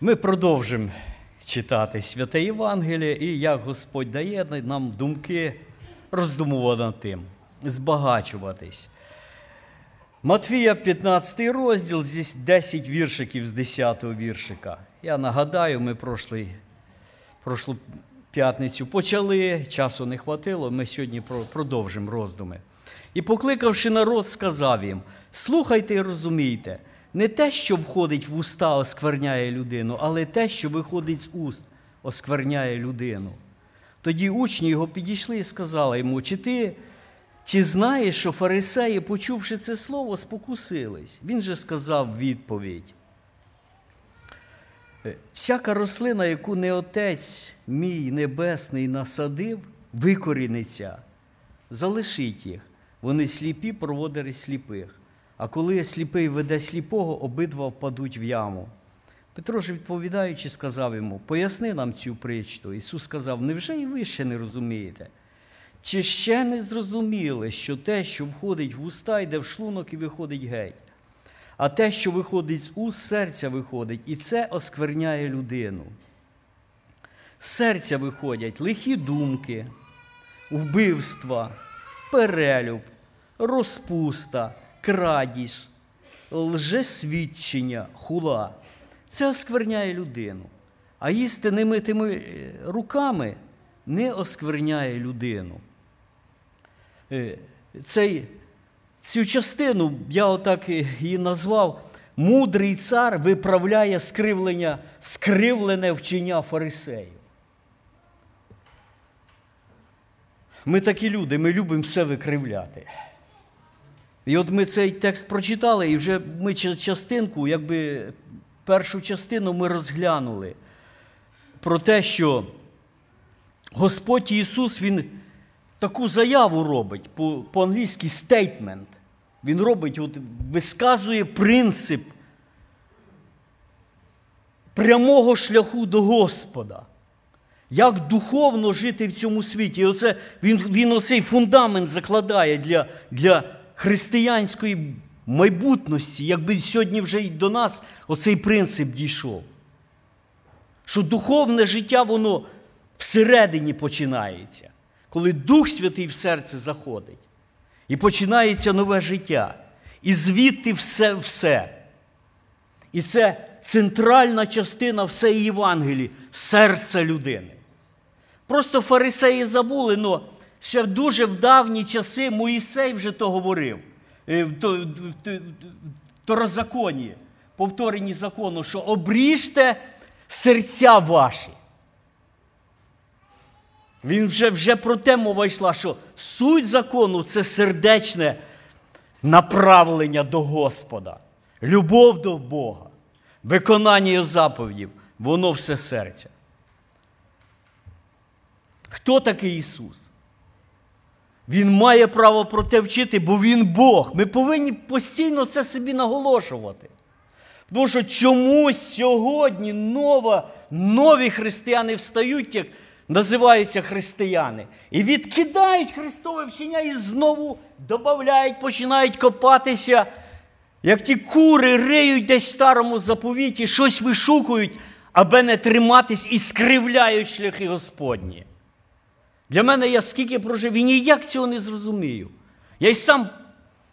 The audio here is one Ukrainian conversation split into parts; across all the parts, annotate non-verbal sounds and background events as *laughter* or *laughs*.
Ми продовжимо читати святе Євангеліє і як Господь дає нам думки роздумувати над тим, збагачуватись. Матвія, 15 розділ, здесь 10 віршиків з 10 віршика. Я нагадаю, ми прошлий, прошлу п'ятницю почали, часу не хватило, ми сьогодні продовжимо роздуми. І, покликавши народ, сказав їм: слухайте і розумійте, не те, що входить в уста, оскверняє людину, але те, що виходить з уст, оскверняє людину. Тоді учні його підійшли і сказали йому, чи ти чи знаєш, що фарисеї, почувши це слово, спокусились? Він же сказав відповідь. Всяка рослина, яку не отець мій небесний насадив, викоріниться, залишіть їх. Вони сліпі проводили сліпих. А коли сліпий веде сліпого, обидва впадуть в яму. Петро ж, відповідаючи, сказав йому: Поясни нам цю притчу. Ісус сказав: Невже і ви ще не розумієте? Чи ще не зрозуміли, що те, що входить в уста, йде в шлунок і виходить геть? А те, що виходить з уст, серця виходить, і це оскверняє людину. З серця виходять лихі думки, вбивства, перелюб, розпуста, крадіж, лжесвідчення, хула. Це оскверняє людину. А їсти немитими руками не оскверняє людину. Цей, Цю частину я отак її назвав. Мудрий цар виправляє скривлення, скривлене вчення фарисеїв. Ми такі люди, ми любимо все викривляти. І от ми цей текст прочитали, і вже ми частинку, якби першу частину ми розглянули про те, що Господь Ісус, Він таку заяву робить, по-англійськи стейтмент. Він робить, от, висказує принцип прямого шляху до Господа. Як духовно жити в цьому світі. І оце, Він він оцей фундамент закладає для для християнської майбутності, якби сьогодні вже й до нас оцей принцип дійшов. Що духовне життя, воно всередині починається, коли Дух Святий в серце заходить. І починається нове життя. І звідти все все. І це центральна частина всієї Євангелії серця людини. Просто фарисеї забули, але ще дуже в давні часи Моїсей вже то говорив. Е, то, то, то роззаконні, повторенні закону, що обріжте серця ваші. Він вже вже про те мова йшла, що суть закону це сердечне направлення до Господа, любов до Бога, виконання його заповідів, воно все серця. Хто такий Ісус? Він має право про те вчити, бо Він Бог. Ми повинні постійно це собі наголошувати. Тому що чомусь сьогодні нова, нові християни встають, як називаються християни, і відкидають Христове вчення і знову додають, починають копатися, як ті кури риють десь в старому заповіті, щось вишукують, аби не триматись і скривляють шляхи Господні. Для мене я скільки прожив і ніяк цього не зрозумію. Я й сам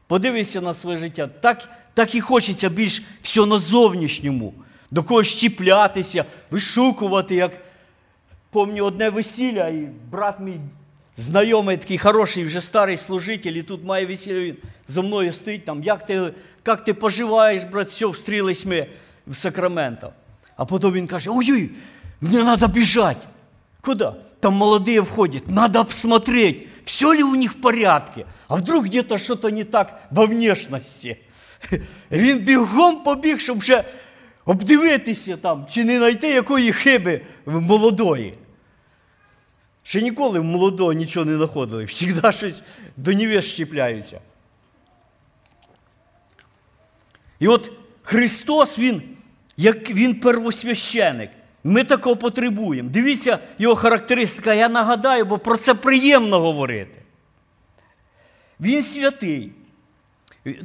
подивився на своє життя, так так і хочеться більш все на зовнішньому, до когось чіплятися, вишукувати, як Помню одне весілля, і брат мій знайомий, такий хороший, вже старий служитель, і тут має весілля, він за мною стоїть там, як ти як ти поживаєш, брат, все, встрілись ми в Сакраменто. А потім він каже: ой, мені треба біжати. Куди? Там молодые входят, надо посмотреть, все ли у них в порядке, а вдруг где-то что-то не так во внешности. *laughs* Він бігом побіг, щоб вже обдивитися там, чи не знайти якої хиби в молодої. Ще ніколи в молодого нічого не знаходили. Всігда щось до невест щіпляються. І от Христос, Він, як Він первосвященик. Ми такого потребуємо. Дивіться його характеристика, я нагадаю, бо про це приємно говорити. Він святий.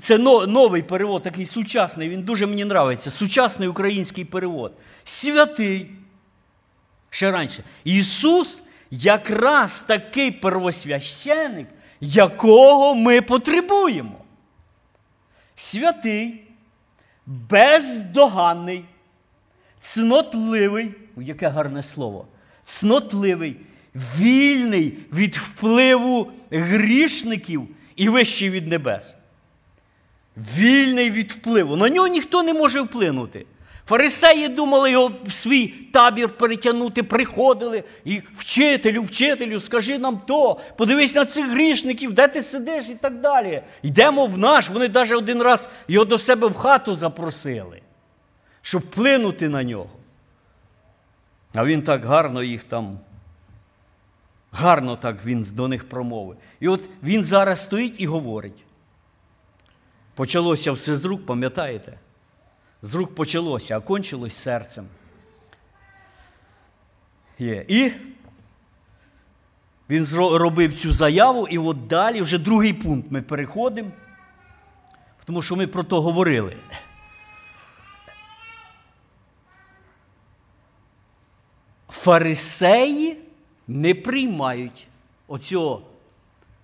Це новий перевод, такий сучасний, він дуже мені подобається. Сучасний український перевод. Святий. Ще раніше. Ісус якраз такий первосвященик, якого ми потребуємо. Святий, бездоганний, цнотливий, яке гарне слово, цнотливий, вільний від впливу грішників і вищий від небес. Вільний від впливу. На нього ніхто не може вплинути. Фарисеї думали його в свій табір перетягнути, приходили і вчителю, вчителю, скажи нам то, подивись на цих грішників, де ти сидиш і так далі. Йдемо в наш. Вони навіть один раз його до себе в хату запросили, щоб вплинути на нього. А він так гарно їх там, гарно так він до них промовив. І от він зараз стоїть і говорить. Почалося все з рук, пам'ятаєте? З рук почалося, а кончилось серцем. Є. І він робив цю заяву, і от далі вже другий пункт ми переходимо, тому що ми про то говорили. Фарисеї не приймають оцього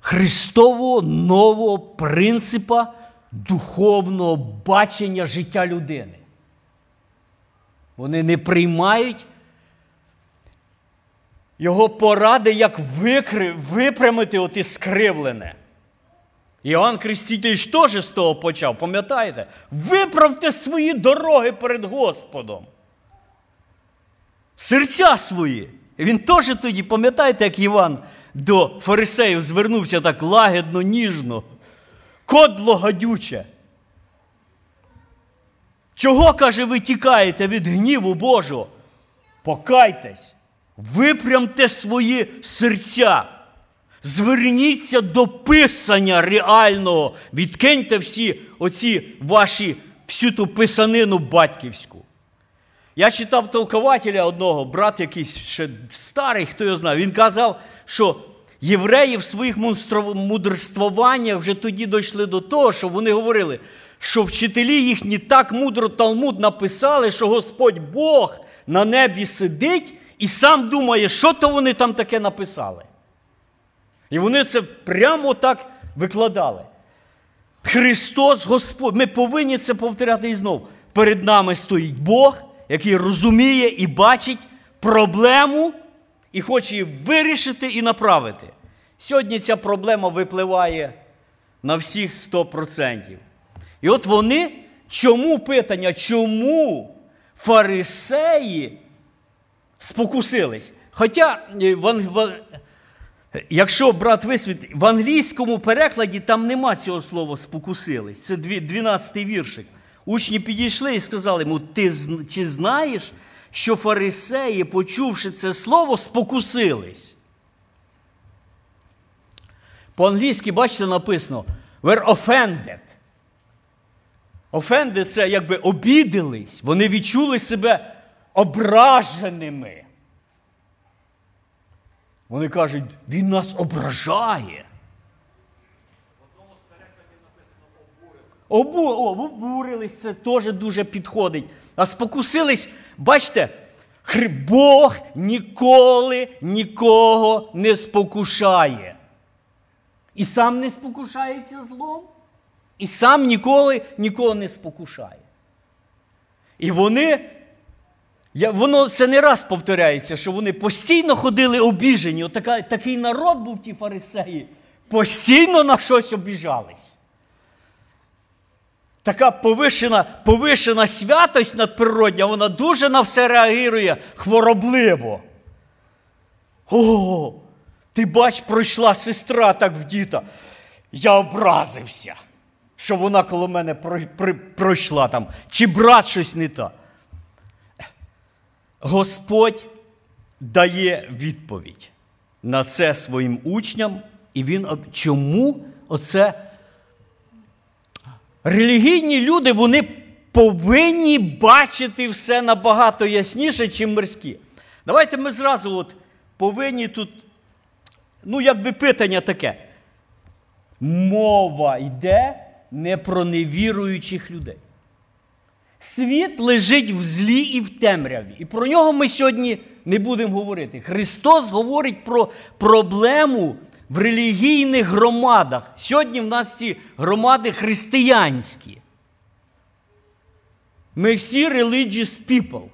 Христового нового принципа духовного бачення життя людини. Вони не приймають його поради, як викри, випрямити оте скривлене. Іоанн Креститель теж з того почав, пам'ятаєте? Виправте свої дороги перед Господом. Серця свої. Він теж тоді, пам'ятаєте, як Іван до фарисеїв звернувся так лагідно, ніжно кодло гадюче. Чого, каже, ви тікаєте від гніву Божого? Покайтесь, випрямте свої серця, зверніться до писання реального, відкиньте всі оці ваші всю ту писанину батьківську. Я читав толкователя одного, брат якийсь ще старий, хто його знає, він казав, що євреї в своїх мудрствуваннях вже тоді дійшли до того, що вони говорили, що вчителі їхні так мудро Талмуд написали, що Господь Бог на небі сидить і сам думає, що то вони там таке написали. І вони це прямо так викладали. Христос Господь, ми повинні це повторяти і знову. Перед нами стоїть Бог, який розуміє і бачить проблему і хоче її вирішити і направити. Сьогодні ця проблема випливає на всіх 100%. І от вони, чому питання, чому фарисеї спокусились? Хоча, е, якщо брат висвітлить, в англійському перекладі там нема цього слова спокусились. Це 12-й віршик. Учні підійшли і сказали йому: ти чи знаєш, що фарисеї, почувши це слово, спокусились. По-англійськи, бачите, написано were offended. Offended – це якби обідались, вони відчули себе ображеними. Вони кажуть, він нас ображає. Обу, обурились, це теж дуже підходить. А спокусились, бачите, Бог ніколи нікого не спокушає. І сам не спокушається злом, і сам ніколи нікого не спокушає. І вони, воно це не раз повторяється, що вони постійно ходили обіжені. Отака, такий народ був ті фарисеї, постійно на щось обіжались. Така повишена повишена святость надприродня, вона дуже на все реагує хворобливо. О, ти бач, пройшла сестра так в діта. Я образився, що вона коло мене пройшла там, чи брат щось не так. Господь дає відповідь на це своїм учням, і він чому оце Релігійні люди вони повинні бачити все набагато ясніше, ніж мирські. Давайте ми зразу от повинні тут, ну, якби питання таке. Мова йде не про невіруючих людей. Світ лежить в злі і в темряві. І про нього ми сьогодні не будемо говорити. Христос говорить про проблему в релігійних громадах. Сьогодні в нас ці громади християнські. Ми всі religious people.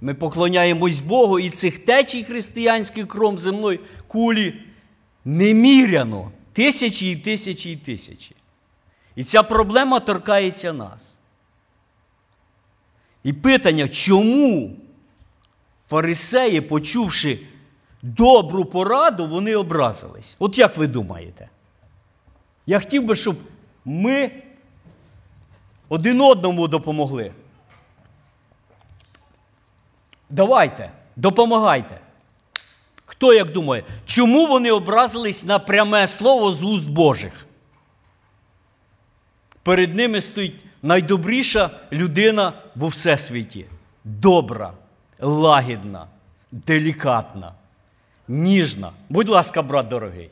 Ми поклоняємось Богу і цих течій християнських кром земної кулі неміряно. Тисячі і тисячі і тисячі. І ця проблема торкається нас. І питання, чому фарисеї, почувши добру пораду, вони образились? От як ви думаєте? Я хотів би, щоб ми один одному допомогли. Давайте, допомагайте. Хто як думає, чому вони образились на пряме слово з уст Божих? Перед ними стоїть найдобріша людина во всесвіті. Добра, лагідна, делікатна, ніжна. Будь ласка, брат дорогий.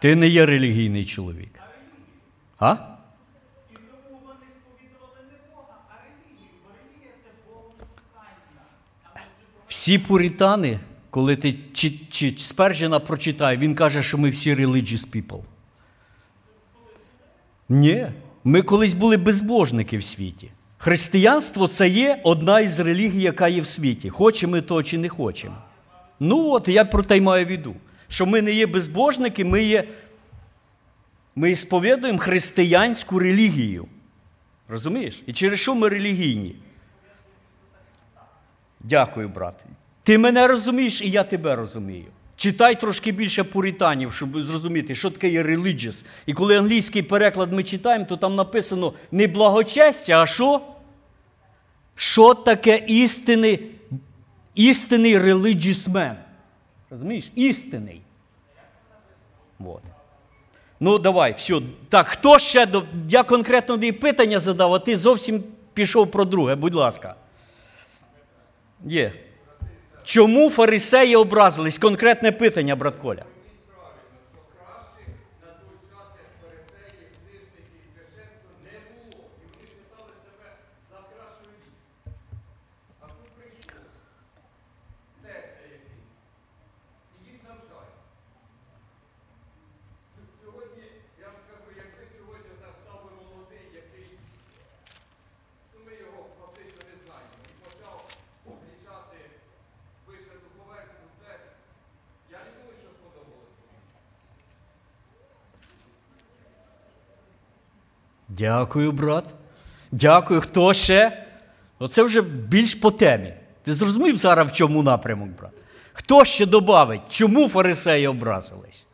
Ти не є релігійний чоловік. А? Всі пуритани, коли ти чи, чи Спержена прочитає, він каже, що ми всі religious people. Ні. Ми колись були безбожники в світі. Християнство це є одна із релігій, яка є в світі. Хочемо ми то чи не хочемо. Ну от я про те й маю віду. Що ми не є безбожники, ми є. Ми сповідуємо християнську релігію. Розумієш? І через що ми релігійні? Дякую, брат. Ти мене розумієш, і я тебе розумію. Читай трошки більше пуританів, щоб зрозуміти, що таке є religious. І коли англійський переклад ми читаємо, то там написано не благочестя, а що? Що таке істинний, істинний religious man? Розумієш? Істинний. Вот. Ну, давай, все. Так, хто ще. Я конкретно не питання задав, а ти зовсім пішов про друге, будь ласка. Є. Чому фарисеї образились? Конкретне питання, брат Коля. Сьогодні, я вам скажу, якби сьогодні та став би молодий, який, ну ми його фактично не знаємо, і почав кричати вище духовенству, це, я не думаю, що сподобалось. Дякую, брат. Дякую. Хто ще? Оце вже більш по темі. Ти зрозумів зараз, в чому напрямок, брат? Хто ще додавить, чому фарисеї образились?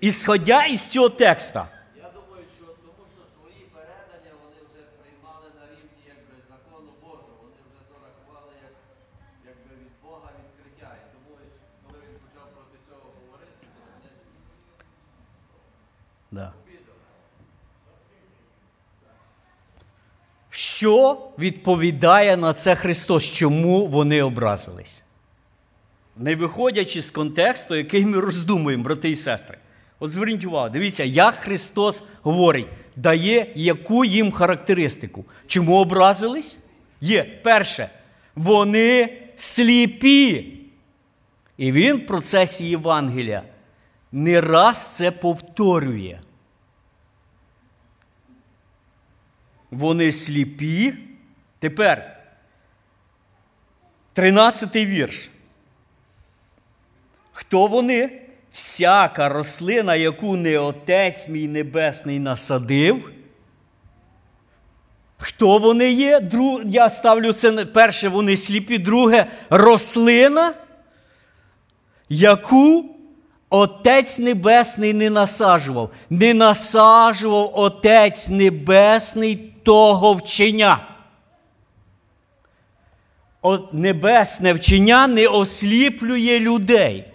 Ісходя із цього текста. Я думаю, що тому що свої передання вони вже приймали на рівні якби, закону Божого. Вони вже то рахували як якби, від Бога відкриття. І тому, коли він почав проти цього говорити, то вони Да. Що відповідає на це Христос? Чому вони образились? Не виходячи з контексту, який ми роздумуємо, брати і сестри. От зверніть увагу, дивіться, як Христос говорить, дає яку їм характеристику. Чому образились? Є перше, вони сліпі. І він в процесі Євангелія не раз це повторює. Вони сліпі. Тепер 13 вірш. Хто вони? Всяка рослина, яку не Отець мій Небесний насадив. Хто вони є? Друг... Я ставлю це перше, вони сліпі, друге рослина, яку Отець Небесний не насаджував. Не насаджував Отець Небесний того вчення. от небесне вчення не осліплює людей.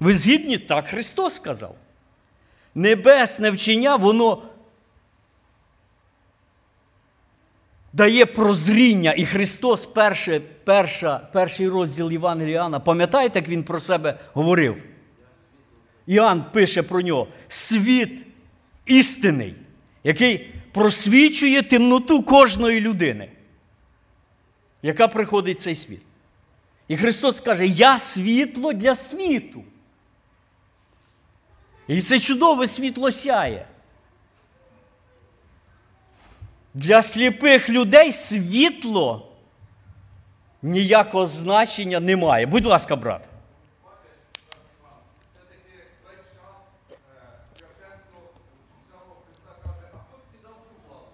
Ви згідні? Так Христос сказав. Небесне вчення, воно дає прозріння. І Христос, перше, перша, перший розділ Євангелія пам'ятаєте, як він про себе говорив? Іоанн пише про нього: світ істинний, який просвічує темноту кожної людини, яка приходить в цей світ. І Христос каже: Я світло для світу. І це чудове світло сяє. Для сліпих людей світло ніякого значення не має. Будь ласка, брат. Все-таки весь час е, священство самого Христа каже, а хто тобі дав цю владу?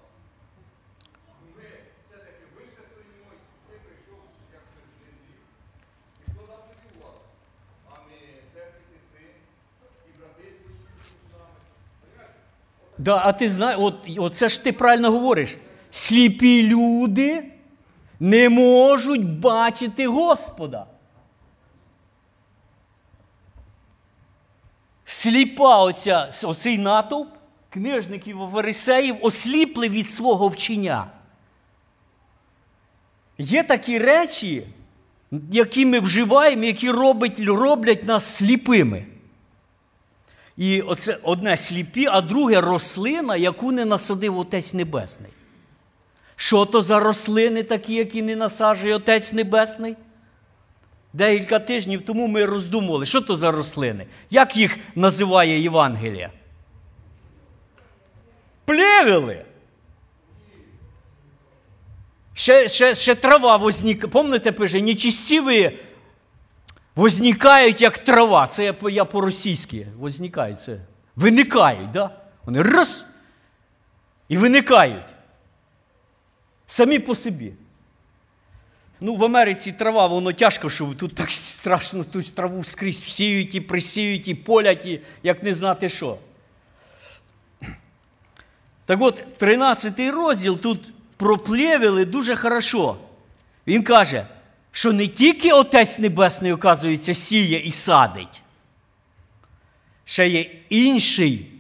Ми все-таки вище стоїмо, і ти прийшов як слів. І хто дав тобі владу? А ми Небесний син, і брати твої тут з нами. Понимаєш? Да, а ти знаєш, от, оце ж ти правильно говориш. Сліпі люди не можуть бачити Господа. Сліпа оця, оцей натовп книжників фарисеїв осліпли від свого вчення. Є такі речі, які ми вживаємо, які робить, роблять нас сліпими. І оце одне сліпі, а друге рослина, яку не насадив Отець Небесний. Що то за рослини такі, які не насаджує Отець Небесний? Декілька тижнів тому ми роздумували, що то за рослини? Як їх називає Євангелія? Плевели. Ще, ще, ще трава возникає. Пам'ятаєте, пише, нечистиві возникають як трава. Це я, я по-російськи. Возникають це. Виникають, да? Вони раз і виникають. Самі по собі. Ну, в Америці трава, воно тяжко, що тут так страшно ту траву скрізь всіють і присіють, і полять, і як не знати що. Так от, 13 розділ тут про плевели дуже хорошо. Він каже, що не тільки Отець Небесний, оказується, сіє і садить, ще є інший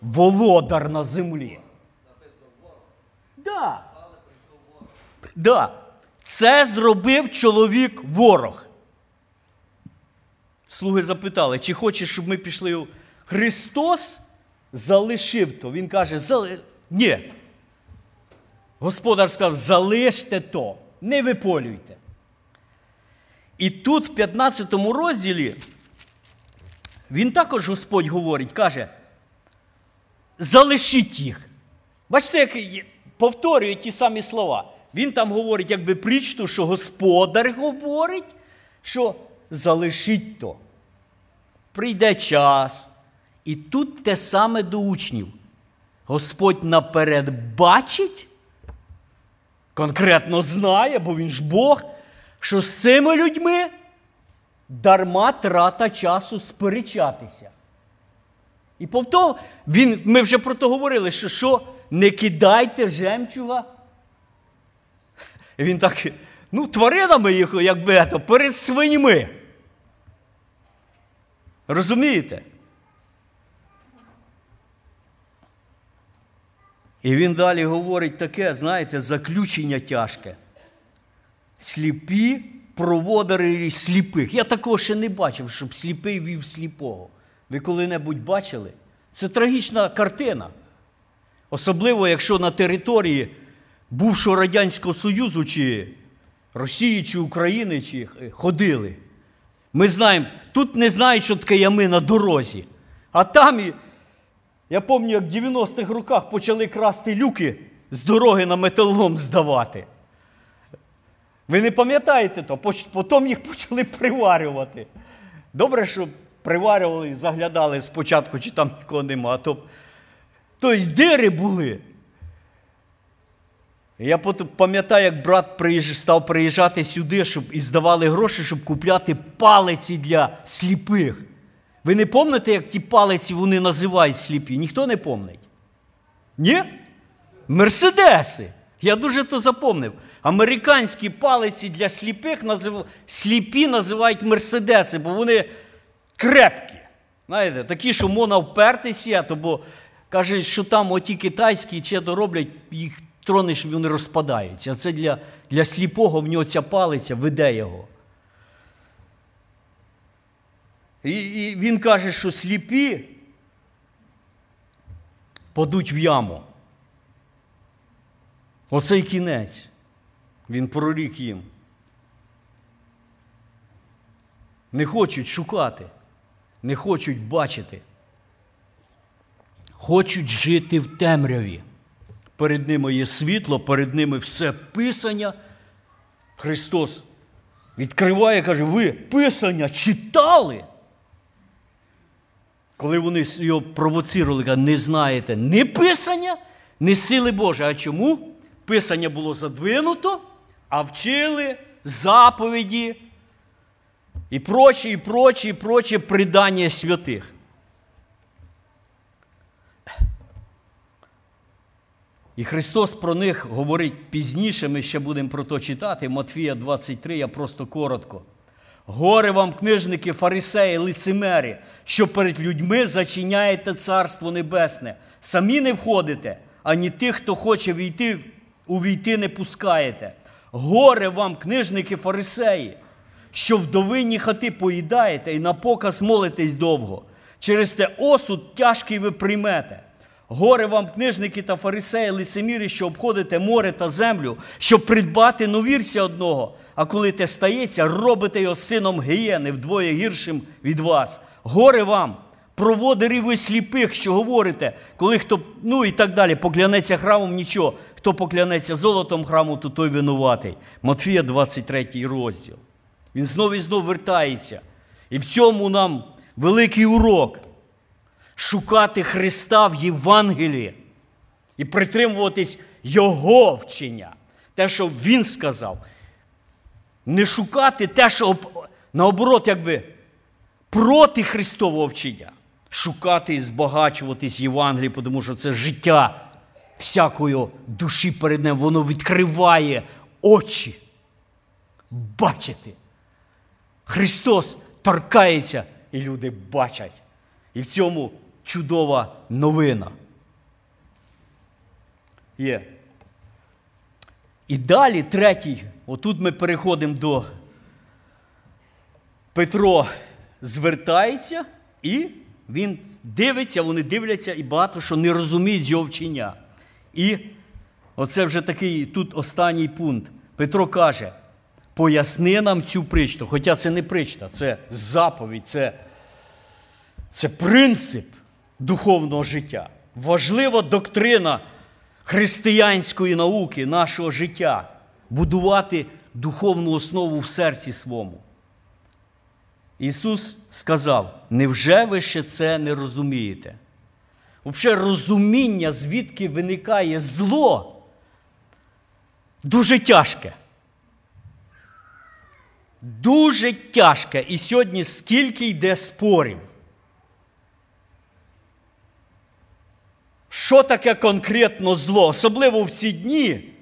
володар на землі. Да. Да. Це зробив чоловік ворог. Слуги запитали, чи хочеш, щоб ми пішли. Христос залишив то. Він каже, Зали... ні. Господар сказав, залиште то, не виполюйте. І тут, в 15 розділі, він також Господь говорить, каже, залишіть їх. Бачите, як повторює ті самі слова. Він там говорить, якби прічту, що господар говорить, що залишіть то. Прийде час. І тут те саме до учнів. Господь наперед бачить, конкретно знає, бо він ж Бог, що з цими людьми дарма трата часу сперечатися. І повтор, він, ми вже про то говорили, що що не кидайте жемчуга. І він так, ну, тваринами їх, якби ето, перед свиньми. Розумієте? І він далі говорить таке, знаєте, заключення тяжке. Сліпі проводари сліпих. Я такого ще не бачив, щоб сліпий вів сліпого. Ви коли-небудь бачили? Це трагічна картина. Особливо, якщо на території бувшого Радянського Союзу, чи Росії, чи України, чи е, ходили. Ми знаємо, тут не знають, що таке ями на дорозі. А там, я пам'ятаю, як в 90-х роках почали красти люки з дороги на металолом здавати. Ви не пам'ятаєте то? Потім їх почали приварювати. Добре, що приварювали, заглядали спочатку, чи там нікого нема. А то... Тобто дири були. Я пам'ятаю, як брат став приїжджати сюди, щоб і здавали гроші, щоб купляти палиці для сліпих. Ви не пам'ятаєте, як ті палиці вони називають сліпі? Ніхто не пам'ятає? Ні? Мерседеси. Я дуже то запомнив. Американські палиці для сліпих назив... сліпі називають мерседеси, бо вони крепкі. Знаєте, такі, що можна впертися, бо каже, що там оті китайські чи дороблять, їх тронеш, вони розпадаються. А це для, для сліпого в нього ця палиця веде його. І, і він каже, що сліпі падуть в яму. Оцей кінець. Він прорік їм. Не хочуть шукати, не хочуть бачити. Хочуть жити в темряві. Перед ними є світло, перед ними все писання. Христос відкриває, каже, ви писання читали? Коли вони його провоцирували, каже, не знаєте ні писання, ні сили Божі. А чому? Писання було задвинуто, а вчили заповіді і прочі, і прочі, і прочі придання святих. І Христос про них говорить пізніше, ми ще будемо про то читати. Матфія 23, я просто коротко. Горе вам, книжники, фарисеї, лицемері, що перед людьми зачиняєте Царство Небесне. Самі не входите, ані тих, хто хоче війти, увійти не пускаєте. Горе вам, книжники, фарисеї, що вдовинні хати поїдаєте і на показ молитесь довго. Через те осуд тяжкий ви приймете. Горе вам, книжники та фарисеї, лицеміри, що обходите море та землю, щоб придбати новірця одного. А коли те стається, робите його сином гієни, вдвоє гіршим від вас. Горе вам, проводирі ви сліпих, що говорите, коли хто, ну і так далі, поклянеться храмом, нічого. Хто поклянеться золотом храму, то той винуватий. Матфія 23 розділ. Він знов і знов вертається. І в цьому нам великий урок шукати Христа в Євангелії і притримуватись Його вчення, те, що Він сказав. Не шукати те, що об- наоборот, якби проти Христового вчення. Шукати і збагачуватись Євангелії, тому що це життя всякої душі перед ним, воно відкриває очі. Бачити. Христос торкається, і люди бачать. І в цьому чудова новина. Є. І далі третій, отут ми переходимо до Петро звертається, і він дивиться, вони дивляться, і багато що не розуміють його вчення. І оце вже такий тут останній пункт. Петро каже: поясни нам цю притчу. Хоча це не притча, це заповідь, це, це принцип духовного життя. Важлива доктрина християнської науки, нашого життя будувати духовну основу в серці своєму. Ісус сказав: невже ви ще це не розумієте? Взагалі, розуміння, звідки виникає зло, дуже тяжке. Дуже тяжке. І сьогодні скільки йде спорів. Що таке конкретно зло? Особливо в ці дні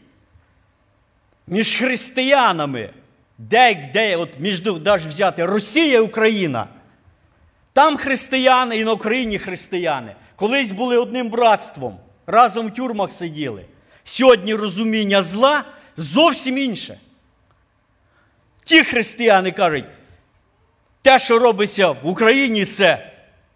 між християнами, де, де от між навіть взяти Росія і Україна. Там християни і на Україні християни. Колись були одним братством, разом в тюрмах сиділи. Сьогодні розуміння зла зовсім інше. Ті християни кажуть, те, що робиться в Україні, це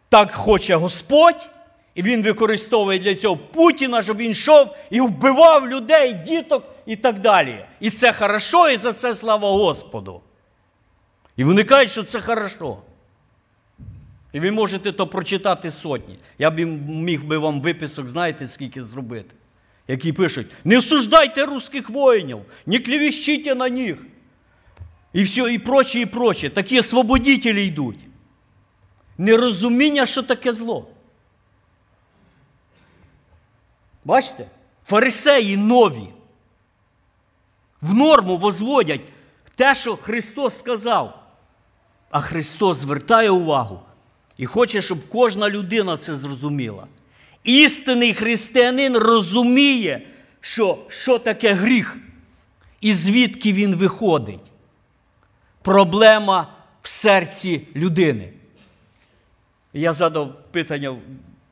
так хоче Господь, і він використовує для цього Путіна, щоб він йшов і вбивав людей, діток і так далі. І це хорошо, і за це слава Господу. І вони кажуть, що це хорошо. І ви можете то прочитати сотні. Я б міг би вам виписок, знаєте, скільки зробити. Які пишуть: не осуждайте русських воїнів, не клевещите на них. І все, і проче, і проче. Такі освободителі йдуть. Нерозуміння, що таке зло. Бачите? Фарисеї нові. В норму возводять те, що Христос сказав. А Христос звертає увагу і хоче, щоб кожна людина це зрозуміла. Істинний християнин розуміє, що, що таке гріх і звідки він виходить. Проблема в серці людини. Я задав питання,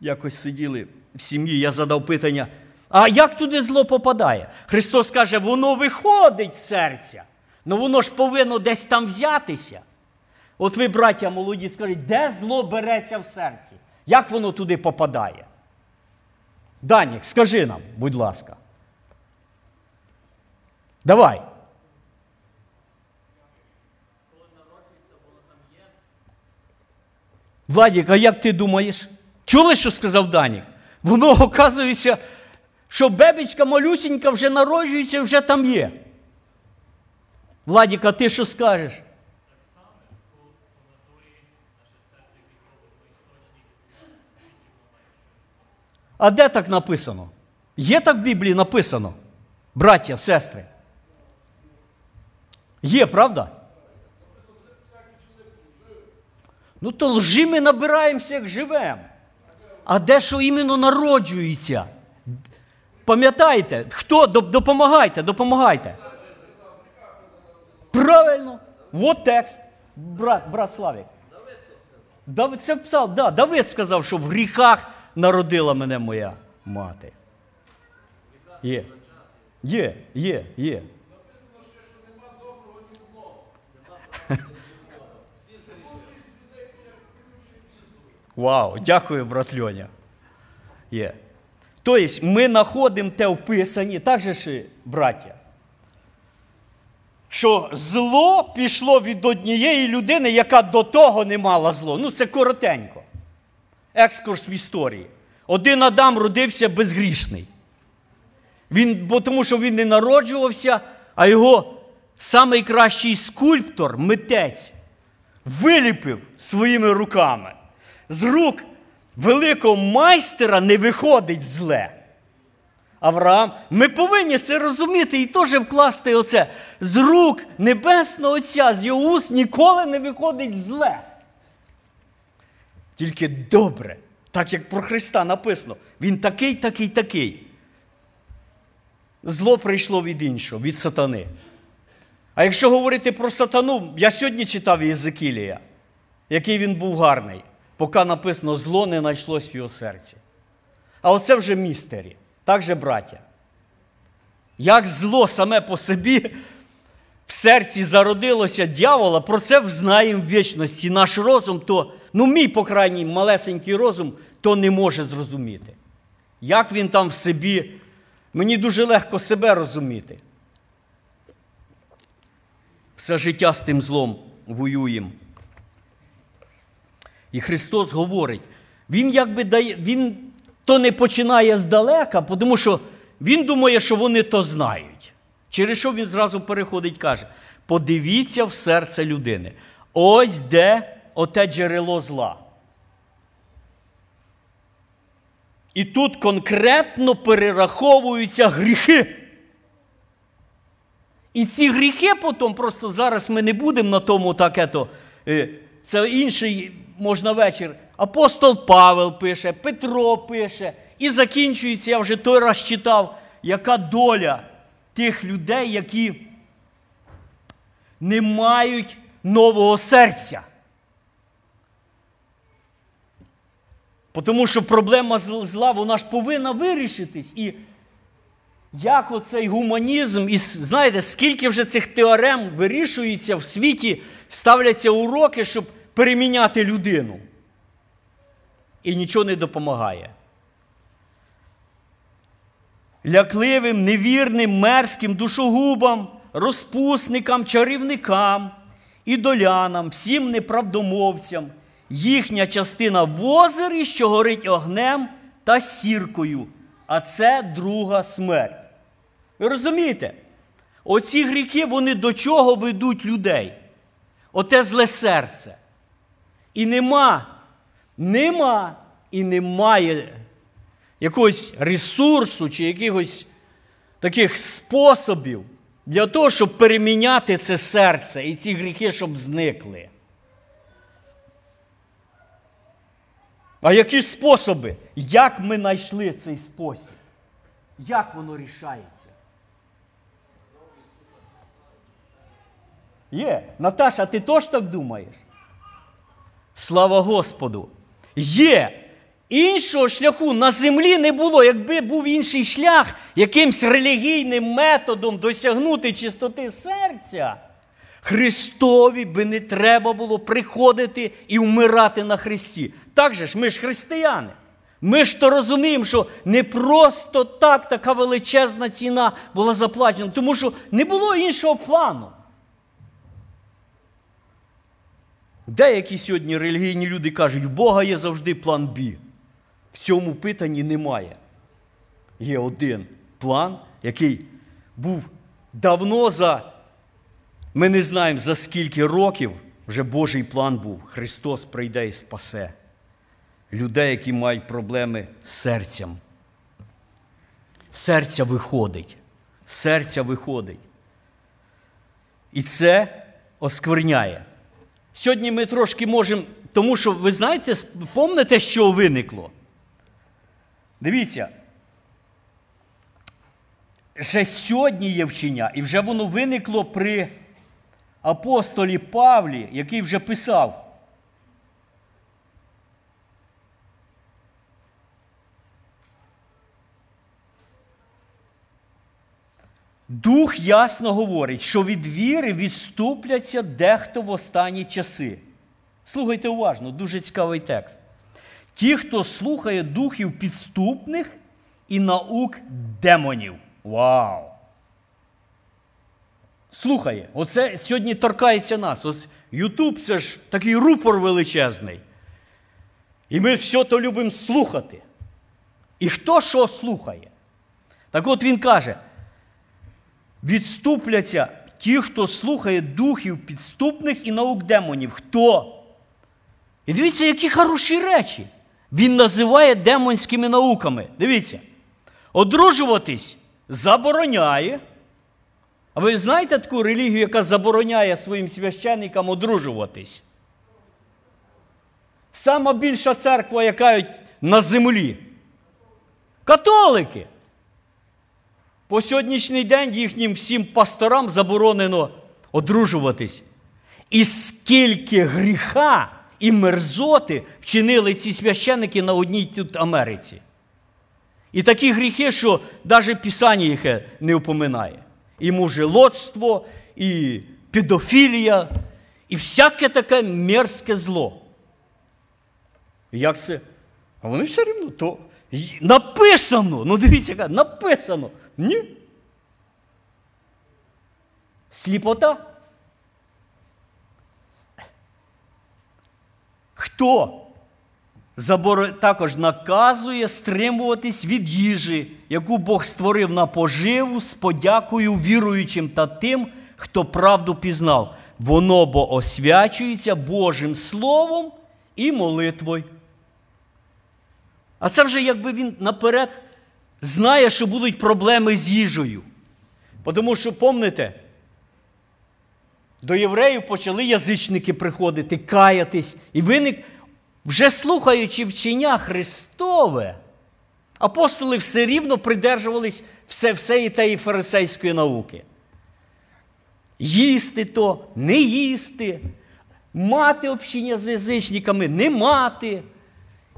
якось сиділи в сім'ї, я задав питання, а як туди зло попадає? Христос каже, воно виходить з серця. Ну воно ж повинно десь там взятися. От ви, браття молоді, скажіть, де зло береться в серці? Як воно туди попадає? Данік, скажи нам, будь ласка. Давай. Владік, а як ти думаєш? Чули, що сказав Данік? Воно, оказується, що бебечка малюсінька вже народжується, вже там є. Владік, а ти що скажеш? А де так написано? Є так в Біблії написано, браття, сестри? Є, правда? Ну, то лжи ми набираємося, як живемо. А де що іменно народжується? Пам'ятаєте, хто допомагайте, допомагайте. Правильно, от текст, брат, брат Славік. Давид це писав, да, Давид сказав, що в гріхах народила мене моя мати. Є. Є, є, є. Вау, дякую, брат Льоня. Є. Тобто ми знаходимо те в Писанні, так же ж, браття, що зло пішло від однієї людини, яка до того не мала зло. Ну, це коротенько. Екскурс в історії. Один Адам родився безгрішний. Він, бо тому що він не народжувався, а його найкращий скульптор, митець, виліпив своїми руками. З рук великого майстера не виходить зле. Авраам, ми повинні це розуміти і теж вкласти оце. З рук Небесного Отця, з його уст ніколи не виходить зле. Тільки добре, так як про Христа написано. Він такий, такий, такий. Зло прийшло від іншого, від сатани. А якщо говорити про сатану, я сьогодні читав Єзекілія, який він був гарний, поки написано зло не знайшлось в його серці. А оце вже містері, так же браття. Як зло саме по собі в серці зародилося дьявола, про це взнаємо в вічності. Наш розум, то, ну мій, по крайній, малесенький розум, то не може зрозуміти. Як він там в собі, мені дуже легко себе розуміти. Все життя з тим злом воюємо. І Христос говорить, Він якби дає, Він то не починає здалека, тому що Він думає, що вони то знають. Через що він зразу переходить каже: подивіться в серце людини. Ось де оте джерело зла. І тут конкретно перераховуються гріхи. І ці гріхи потім, просто зараз ми не будемо на тому так, ето, е, це інший можна вечір. Апостол Павел пише, Петро пише, і закінчується, я вже той раз читав, яка доля тих людей, які не мають нового серця. Тому що проблема зла, вона ж повинна вирішитись. І як оцей гуманізм, і знаєте, скільки вже цих теорем вирішується в світі, ставляться уроки, щоб переміняти людину. І нічого не допомагає. Лякливим, невірним, мерзким душогубам, розпусникам, чарівникам, ідолянам, всім неправдомовцям, їхня частина в озері, що горить огнем та сіркою, а це друга смерть. Ви розумієте? Оці гріхи, вони до чого ведуть людей? Оте зле серце. І нема, нема і немає якогось ресурсу чи якихось таких способів для того, щоб переміняти це серце і ці гріхи, щоб зникли. А які способи? Як ми знайшли цей спосіб? Як воно рішається? Є. Наташа, ти теж так думаєш? Слава Господу! Є. Іншого шляху на землі не було. Якби був інший шлях, якимсь релігійним методом досягнути чистоти серця, Христові би не треба було приходити і вмирати на Христі. Так же ж, ми ж християни. Ми ж то розуміємо, що не просто так така величезна ціна була заплачена, тому що не було іншого плану. Деякі сьогодні релігійні люди кажуть, у Бога є завжди план Б. В цьому питанні немає. Є один план, який був давно за, ми не знаємо за скільки років, вже Божий план був. Христос прийде і спасе людей, які мають проблеми з серцем. Серця виходить. Серця виходить. І це оскверняє. Сьогодні ми трошки можемо, тому що, ви знаєте, помните, що виникло? Дивіться. Вже сьогодні є вчення, і вже воно виникло при апостолі Павлі, який вже писав. Дух ясно говорить, що від віри відступляться дехто в останні часи. Слухайте уважно, дуже цікавий текст. Ті, хто слухає духів підступних і наук демонів. Вау! Слухає, оце сьогодні торкається нас. От Ютуб це ж такий рупор величезний. І ми все то любимо слухати. І хто що слухає? Так от він каже відступляться ті, хто слухає духів підступних і наук демонів. Хто? І дивіться, які хороші речі. Він називає демонськими науками. Дивіться, одружуватись забороняє. А ви знаєте таку релігію, яка забороняє своїм священникам одружуватись? Сама більша церква, яка на землі. Католики. По сьогоднішній день їхнім всім пасторам заборонено одружуватись. І скільки гріха і мерзоти вчинили ці священники на одній тут Америці. І такі гріхи, що навіть Писання їх не упоминає. І мужелодство, і педофілія, і всяке таке мерзке зло. Як це? А вони все рівно то написано. Ну дивіться, написано. Ні. Сліпота. Хто забор... також наказує стримуватись від їжі, яку Бог створив на поживу з подякою віруючим та тим, хто правду пізнав. Воно бо освячується Божим Словом і молитвою. А це вже якби він наперед знає, що будуть проблеми з їжею. Тому що, помните, до євреїв почали язичники приходити, каятись, і виник, вже слухаючи вчення Христове, апостоли все рівно придержувались все, всеї тієї фарисейської науки. Їсти то, не їсти, мати общення з язичниками, не мати.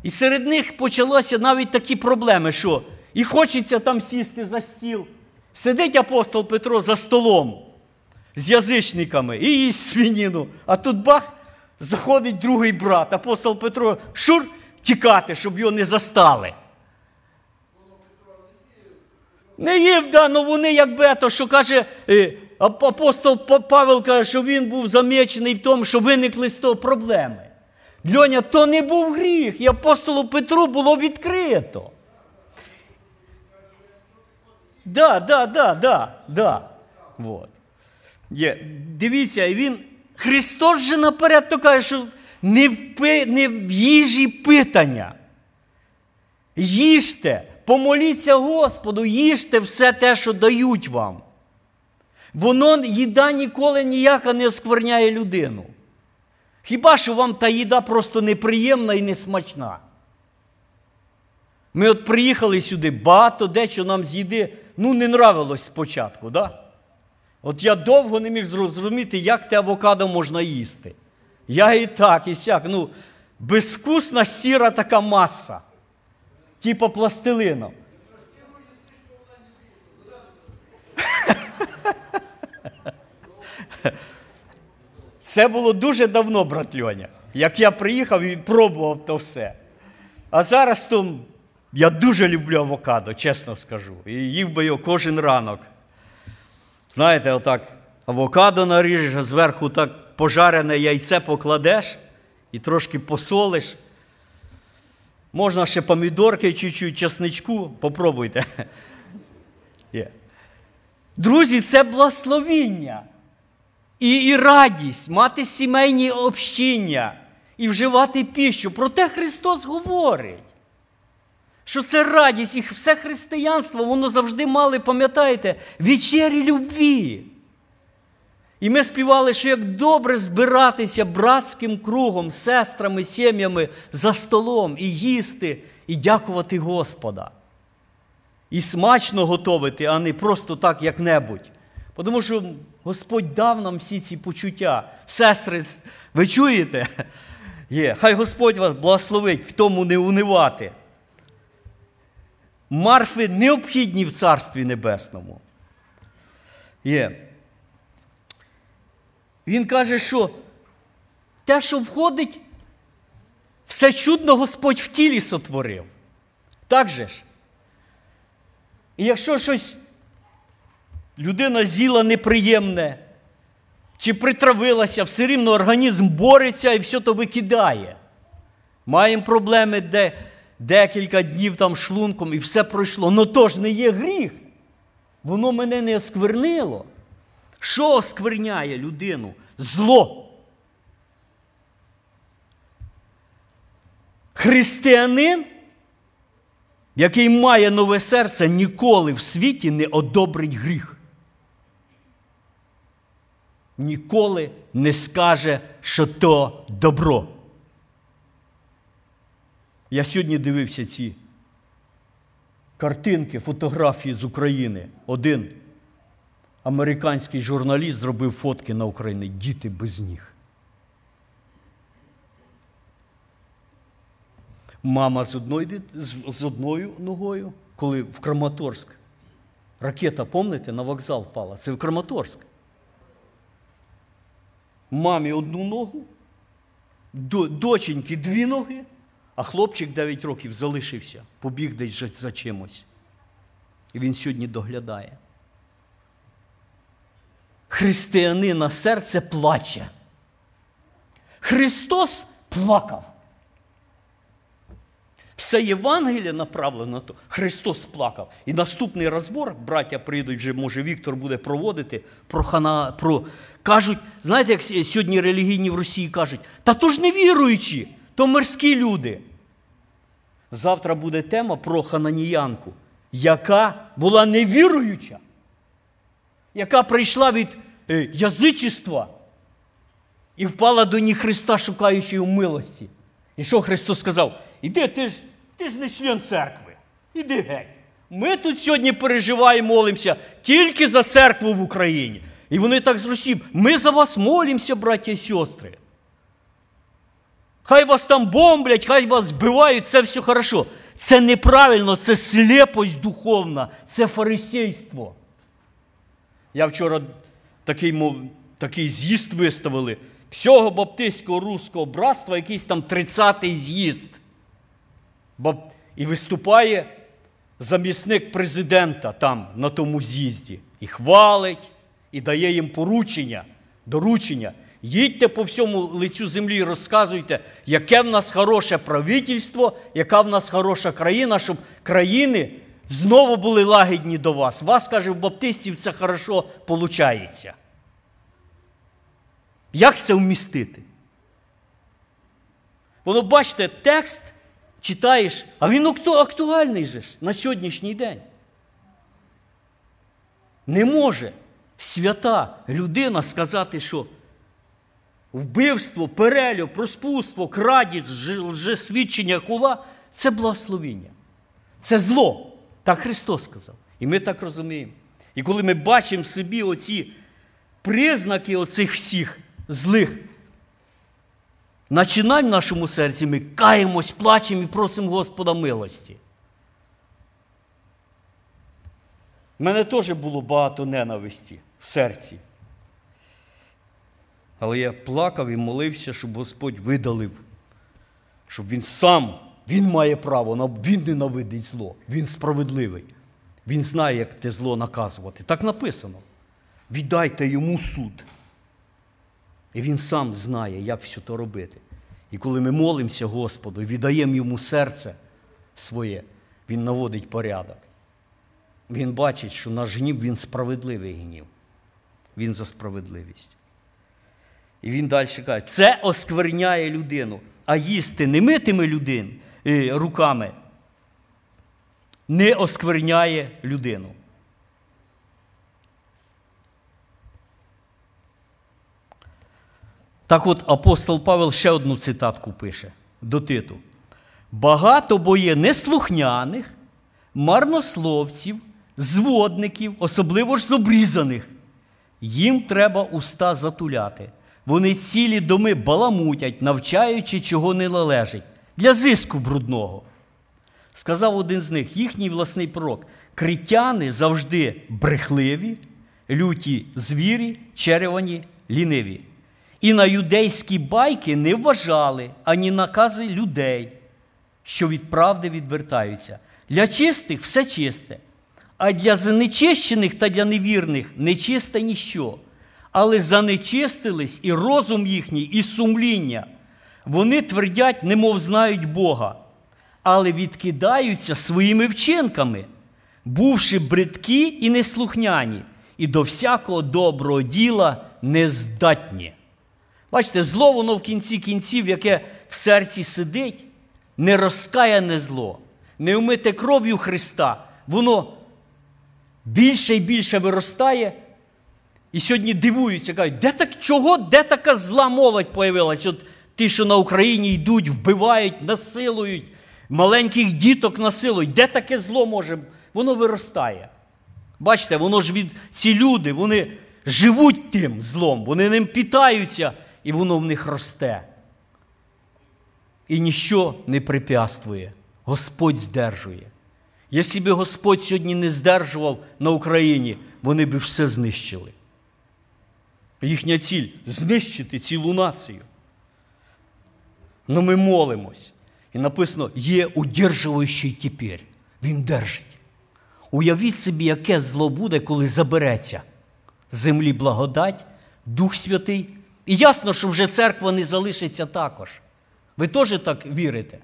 І серед них почалося навіть такі проблеми, що і хочеться там сісти за стіл. Сидить апостол Петро за столом з язичниками і їсть свиніну. А тут бах, заходить другий брат, апостол Петро, шур тікати, щоб його не застали. Не їв, да, ну вони якби то, що каже е, апостол Павел каже, що він був замечений в тому, що виникли з того проблеми. Льоня, то не був гріх, і апостолу Петру було відкрито. Да, да, да, да, да. Вот. Є. Дивіться, він, Христос же наперед то каже, що не в, не в їжі питання. Їжте, помоліться Господу, їжте все те, що дають вам. Воно їда ніколи ніяка не оскверняє людину. Хіба що вам та їда просто неприємна і несмачна? Ми от приїхали сюди, багато дечого нам з їди, ну, не нравилось спочатку, да? От я довго не міг зрозуміти, як те авокадо можна їсти. Я і так, і сяк. Ну, безвкусна сіра така маса. Типа пластилина. *laughs* Це було дуже давно, брат Льоня, як я приїхав і пробував то все. А зараз то я дуже люблю авокадо, чесно скажу. І їв би його кожен ранок. Знаєте, отак авокадо наріжеш, а зверху так пожарене яйце покладеш і трошки посолиш. Можна ще помідорки, чуть-чуть, чесничку, попробуйте. Є. Друзі, це благословіння. І, і радість, мати сімейні общіння і вживати піщу. Про те Христос говорить. Що це радість, і все християнство, воно завжди мали, пам'ятаєте, вечері любві. І ми співали, що як добре збиратися братським кругом, сестрами, сім'ями за столом і їсти, і дякувати Господа. І смачно готовити, а не просто так, як-небудь. Тому що Господь дав нам всі ці почуття. Сестри, ви чуєте? Є. Хай Господь вас благословить в тому не унивати. Марфи необхідні в Царстві Небесному. Є. Він каже, що те, що входить, все чудно Господь в тілі сотворив. Так же ж? І якщо щось людина з'їла неприємне, чи притравилася, все рівно організм бореться і все то викидає. Маємо проблеми, де декілька днів там шлунком і все пройшло. Ну то ж не є гріх. Воно мене не осквернило. Що оскверняє людину? Зло. Християнин, який має нове серце, ніколи в світі не одобрить гріх. Ніколи не скаже, що то добро. Я сьогодні дивився ці картинки, фотографії з України. Один американський журналіст зробив фотки на Україні. Діти без ніг. Мама з одною, з одною ногою, коли в Краматорськ. Ракета, пам'ятаєте, на вокзал впала. Це в Краматорськ. Мамі одну ногу, доченьки дві ноги, а хлопчик 9 років залишився, побіг десь за чимось. І він сьогодні доглядає. Християнина серце плаче. Христос плакав. Все Євангеліє направлено на то. Христос плакав. І наступний розбор, браття прийдуть, вже, може, Віктор буде проводити, про хана, про... кажуть, знаєте, як сьогодні релігійні в Росії кажуть, та то ж не віруючі, то мирські люди. Завтра буде тема про хананіянку, яка була невіруюча, яка прийшла від е, язичества і впала до ніг Христа, шукаючи його милості. І що Христос сказав? Іди, ти ж ти ж не член церкви. Іди геть. Ми тут сьогодні переживаємо, молимося тільки за церкву в Україні. І вони так зросів. Ми за вас молимося, браття і сестри. Хай вас там бомблять, хай вас збивають, це все хорошо. Це неправильно, це слепость духовна, це фарисейство. Я вчора такий мов, такий з'їзд виставили. Всього Баптистського руського братства, якийсь там 30-й з'їзд. І виступає замісник президента там, на тому з'їзді. І хвалить, і дає їм поручення, доручення. Їдьте по всьому лицю землі і розказуйте, яке в нас хороше правительство, яка в нас хороша країна, щоб країни знову були лагідні до вас. Вас, каже, в баптистів це хорошо виходить. Як це вмістити? Воно, бачите, текст читаєш, а він актуальний же ж на сьогоднішній день. Не може свята людина сказати, що вбивство, перелюб, розпутство, крадість, лжесвідчення хула це благословіння. Це зло. Так Христос сказав. І ми так розуміємо. І коли ми бачимо в собі оці признаки оцих всіх злих начинань в нашому серці, ми каємось, плачемо і просимо Господа милості. У мене теж було багато ненависті в серці. Але я плакав і молився, щоб Господь видалив, щоб він сам, він має право, він ненавидить зло, він справедливий. Він знає, як те зло наказувати. Так написано. Віддайте йому суд. І він сам знає, як все то робити. І коли ми молимося Господу і віддаємо йому серце своє, він наводить порядок. Він бачить, що наш гнів він справедливий гнів. Він за справедливість. І він далі каже, це оскверняє людину, а їсти немитими людин, е, руками не оскверняє людину. Так от апостол Павел ще одну цитатку пише до Титу. Багато бо є неслухняних, марнословців, зводників, особливо ж з обрізаних. Їм треба уста затуляти. Вони цілі доми баламутять, навчаючи, чого не належить, для зиску брудного. Сказав один з них, їхній власний пророк, критяни завжди брехливі, люті звірі, черевані, ліниві. І на юдейські байки не вважали ані накази людей, що від правди відвертаються. Для чистих все чисте, а для занечищених та для невірних нечисте ніщо. Але занечистились і розум їхній, і сумління. Вони твердять, немов знають Бога, але відкидаються своїми вчинками, бувши бридкі і неслухняні, і до всякого доброго діла нездатні. Бачите, зло воно в кінці кінців, яке в серці сидить, не розкаяне зло, не вмите кров'ю Христа, воно більше і більше виростає. І сьогодні дивуються, кажуть, де так, чого, де така зла молодь появилась? От ті, що на Україні йдуть, вбивають, насилують, маленьких діток насилують. Де таке зло може? Воно виростає. Бачите, воно ж від ці люди, вони живуть тим злом, вони ним питаються, і воно в них росте. І ніщо не препятствує. Господь здержує. Якщо би Господь сьогодні не здержував на Україні, вони б все знищили. Їхня ціль знищити цілу націю. Но ми молимось. І написано, є удержуючий тепер. Він держить. Уявіть собі, яке зло буде, коли забереться землі благодать, Дух Святий. І ясно, що вже церква не залишиться також. Ви теж так вірите?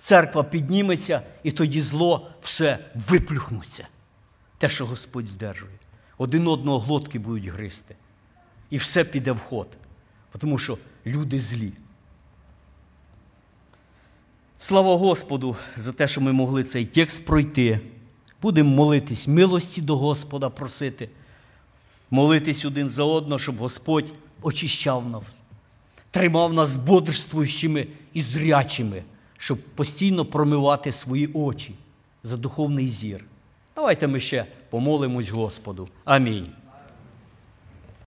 Церква підніметься, і тоді зло все виплюхнуться. Те, що Господь здержує. Один одного глотки будуть гризти. І все піде в ход. Тому що люди злі. Слава Господу за те, що ми могли цей текст пройти. Будемо молитись, милості до Господа просити, молитись один за одного, щоб Господь очищав нас, тримав нас бодрствуючими і зрячими, щоб постійно промивати свої очі за духовний зір. Давайте ми ще помолимось Господу. Амінь.